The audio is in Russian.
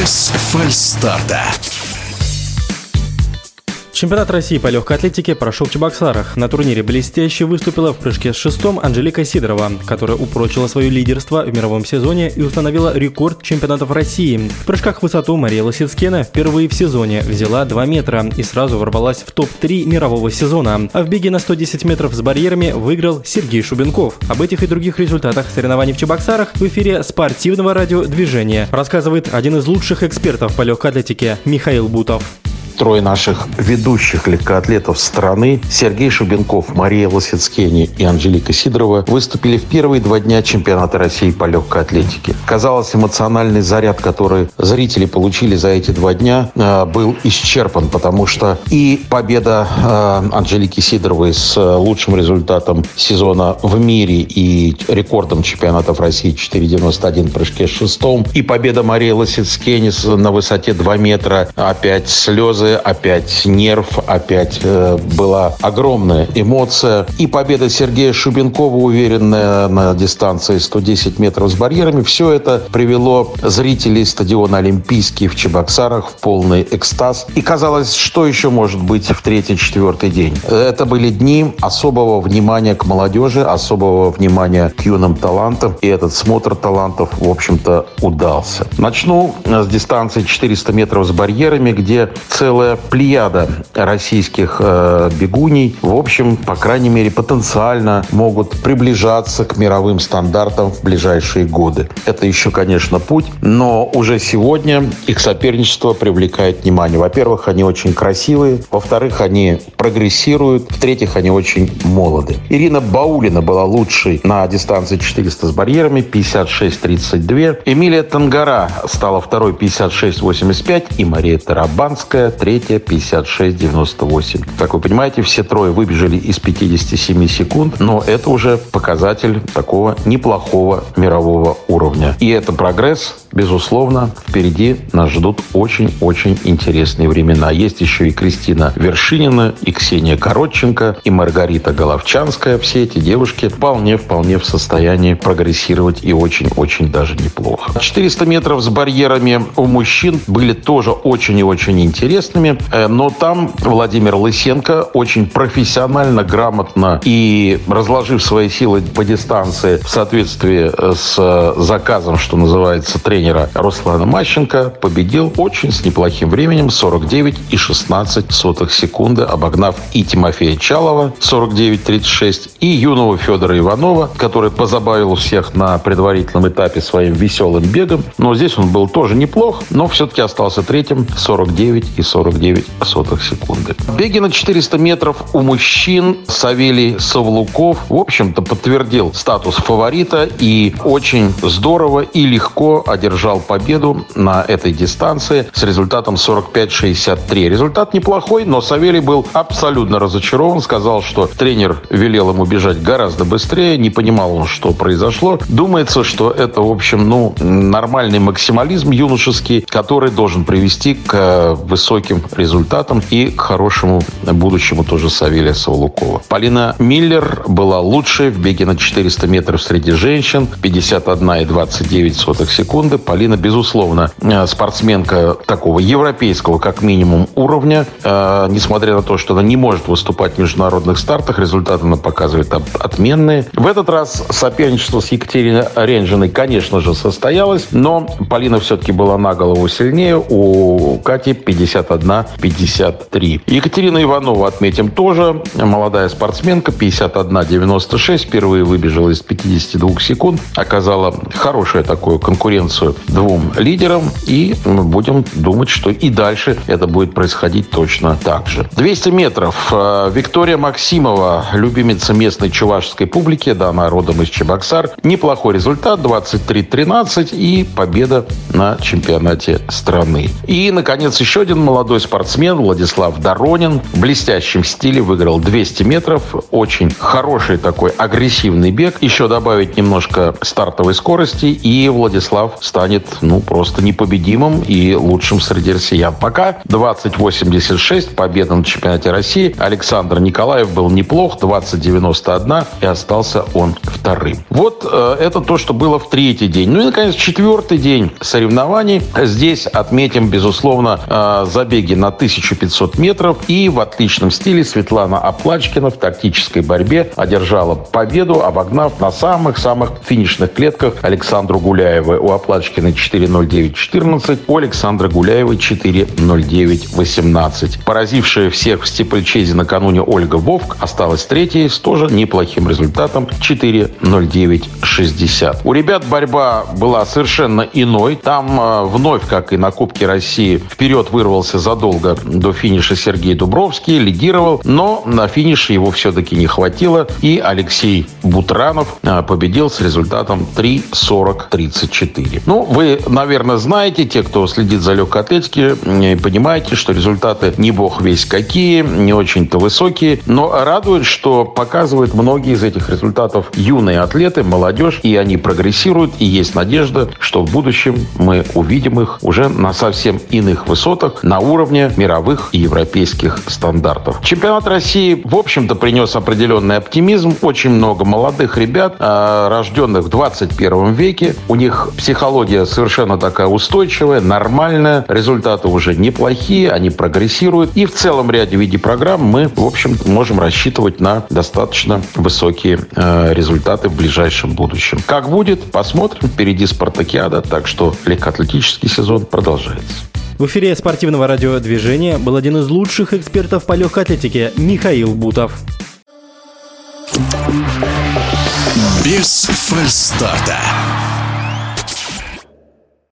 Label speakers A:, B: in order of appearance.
A: без фальстарта.
B: Чемпионат России по легкой атлетике прошел в Чебоксарах. На турнире блестяще выступила в прыжке с шестом Анжелика Сидорова, которая упрочила свое лидерство в мировом сезоне и установила рекорд чемпионатов России. В прыжках в высоту Мария Лосицкена впервые в сезоне взяла 2 метра и сразу ворвалась в топ-3 мирового сезона. А в беге на 110 метров с барьерами выиграл Сергей Шубенков. Об этих и других результатах соревнований в Чебоксарах в эфире спортивного радиодвижения рассказывает один из лучших экспертов по легкой атлетике Михаил Бутов
C: трое наших ведущих легкоатлетов страны Сергей Шубенков, Мария Лосицкени и Анжелика Сидорова выступили в первые два дня чемпионата России по легкой атлетике. Казалось, эмоциональный заряд, который зрители получили за эти два дня, э, был исчерпан, потому что и победа э, Анжелики Сидоровой с э, лучшим результатом сезона в мире и рекордом чемпионатов России 4,91 прыжке шестом, и победа Марии Лосицкени на высоте 2 метра, опять слезы эмоции, опять нерв, опять э, была огромная эмоция. И победа Сергея Шубенкова, уверенная на дистанции 110 метров с барьерами, все это привело зрителей стадиона Олимпийский в Чебоксарах в полный экстаз. И казалось, что еще может быть в третий-четвертый день. Это были дни особого внимания к молодежи, особого внимания к юным талантам. И этот смотр талантов, в общем-то, удался. Начну с дистанции 400 метров с барьерами, где целый целая плеяда российских э, бегуней, в общем, по крайней мере, потенциально могут приближаться к мировым стандартам в ближайшие годы. Это еще, конечно, путь, но уже сегодня их соперничество привлекает внимание. Во-первых, они очень красивые, во-вторых, они прогрессируют, в-третьих, они очень молоды. Ирина Баулина была лучшей на дистанции 400 с барьерами, 56-32. Эмилия Тангара стала второй 56-85 и Мария Тарабанская третья 56-98. Как вы понимаете, все трое выбежали из 57 секунд, но это уже показатель такого неплохого мирового уровня. И это прогресс, безусловно, впереди нас ждут очень-очень интересные времена. Есть еще и Кристина Вершинина, и Ксения Коротченко, и Маргарита Головчанская. Все эти девушки вполне-вполне в состоянии прогрессировать и очень-очень даже неплохо. 400 метров с барьерами у мужчин были тоже очень и очень интересными, э, но там Владимир Лысенко очень профессионально, грамотно и разложив свои силы по дистанции в соответствии с заказом, что называется, тренер тренера Руслана Мащенко победил очень с неплохим временем 49,16 сотых секунды, обогнав и Тимофея Чалова 49,36 и юного Федора Иванова, который позабавил всех на предварительном этапе своим веселым бегом. Но здесь он был тоже неплох, но все-таки остался третьим 49 и 49 сотых секунды. Беги на 400 метров у мужчин Савелий Савлуков, в общем-то, подтвердил статус фаворита и очень здорово и легко одержал одержал победу на этой дистанции с результатом 45-63. Результат неплохой, но Савелий был абсолютно разочарован. Сказал, что тренер велел ему бежать гораздо быстрее. Не понимал он, что произошло. Думается, что это, в общем, ну, нормальный максимализм юношеский, который должен привести к э, высоким результатам и к хорошему будущему тоже Савелия Савлукова. Полина Миллер была лучшей в беге на 400 метров среди женщин. 51,29 секунды. Полина, безусловно, э, спортсменка такого европейского, как минимум, уровня. Э, несмотря на то, что она не может выступать в международных стартах, результаты она показывает отменные. В этот раз соперничество с Екатериной Ренжиной, конечно же, состоялось, но Полина все-таки была на голову сильнее. У Кати 51-53. Екатерина Иванова, отметим, тоже молодая спортсменка, 51-96. Впервые выбежала из 52 секунд. Оказала хорошую такую конкуренцию двум лидерам. И мы будем думать, что и дальше это будет происходить точно так же. 200 метров. Э, Виктория Максимова, любимица местной чувашской публики, да, она родом из Чебоксар. Неплохой результат, 23-13 и победа на чемпионате страны. И, наконец, еще один молодой спортсмен, Владислав Доронин, в блестящем стиле выиграл 200 метров. Очень хороший такой агрессивный бег. Еще добавить немножко стартовой скорости, и Владислав стал станет, ну, просто непобедимым и лучшим среди россиян. Пока 20-86, победа на чемпионате России. Александр Николаев был неплох, 20-91, и остался он вторым. Вот э, это то, что было в третий день. Ну и, наконец, четвертый день соревнований. Здесь отметим, безусловно, э, забеги на 1500 метров. И в отличном стиле Светлана Оплачкина в тактической борьбе одержала победу, обогнав на самых-самых финишных клетках Александру Гуляевой. У Оплачкиной 4.09.14, у Александра Гуляевой 4.09.18. Поразившая всех в степльчезе накануне Ольга Вовк осталась третьей с тоже неплохим результатом 4.09.60. У ребят борьба была совершенно иной. Там э, вновь, как и на Кубке России, вперед вырвался задолго до финиша Сергей Дубровский, лидировал, но на финише его все-таки не хватило, и Алексей Бутранов э, победил с результатом 3.40.34. Ну, вы, наверное, знаете, те, кто следит за легкой атлетикой, понимаете, что результаты не бог весь какие, не очень-то высокие, но радует, что показывают многие из этих результатов юные атлеты, молодежь, и они прогрессируют, и есть надежда, что в будущем мы увидим их уже на совсем иных высотах, на уровне мировых и европейских стандартов. Чемпионат России, в общем-то, принес определенный оптимизм. Очень много молодых ребят, а, рожденных в 21 веке. У них психология совершенно такая устойчивая, нормальная. Результаты уже неплохие, они прогрессируют. И в целом ряде виде программ мы, в общем, можем рассчитывать на достаточно высокие э, результаты в ближайшем будущем. Как будет, посмотрим. Впереди спартакиада, так что легкоатлетический сезон продолжается.
B: В эфире спортивного радиодвижения был один из лучших экспертов по легкой атлетике Михаил Бутов.
A: Без фальстарта.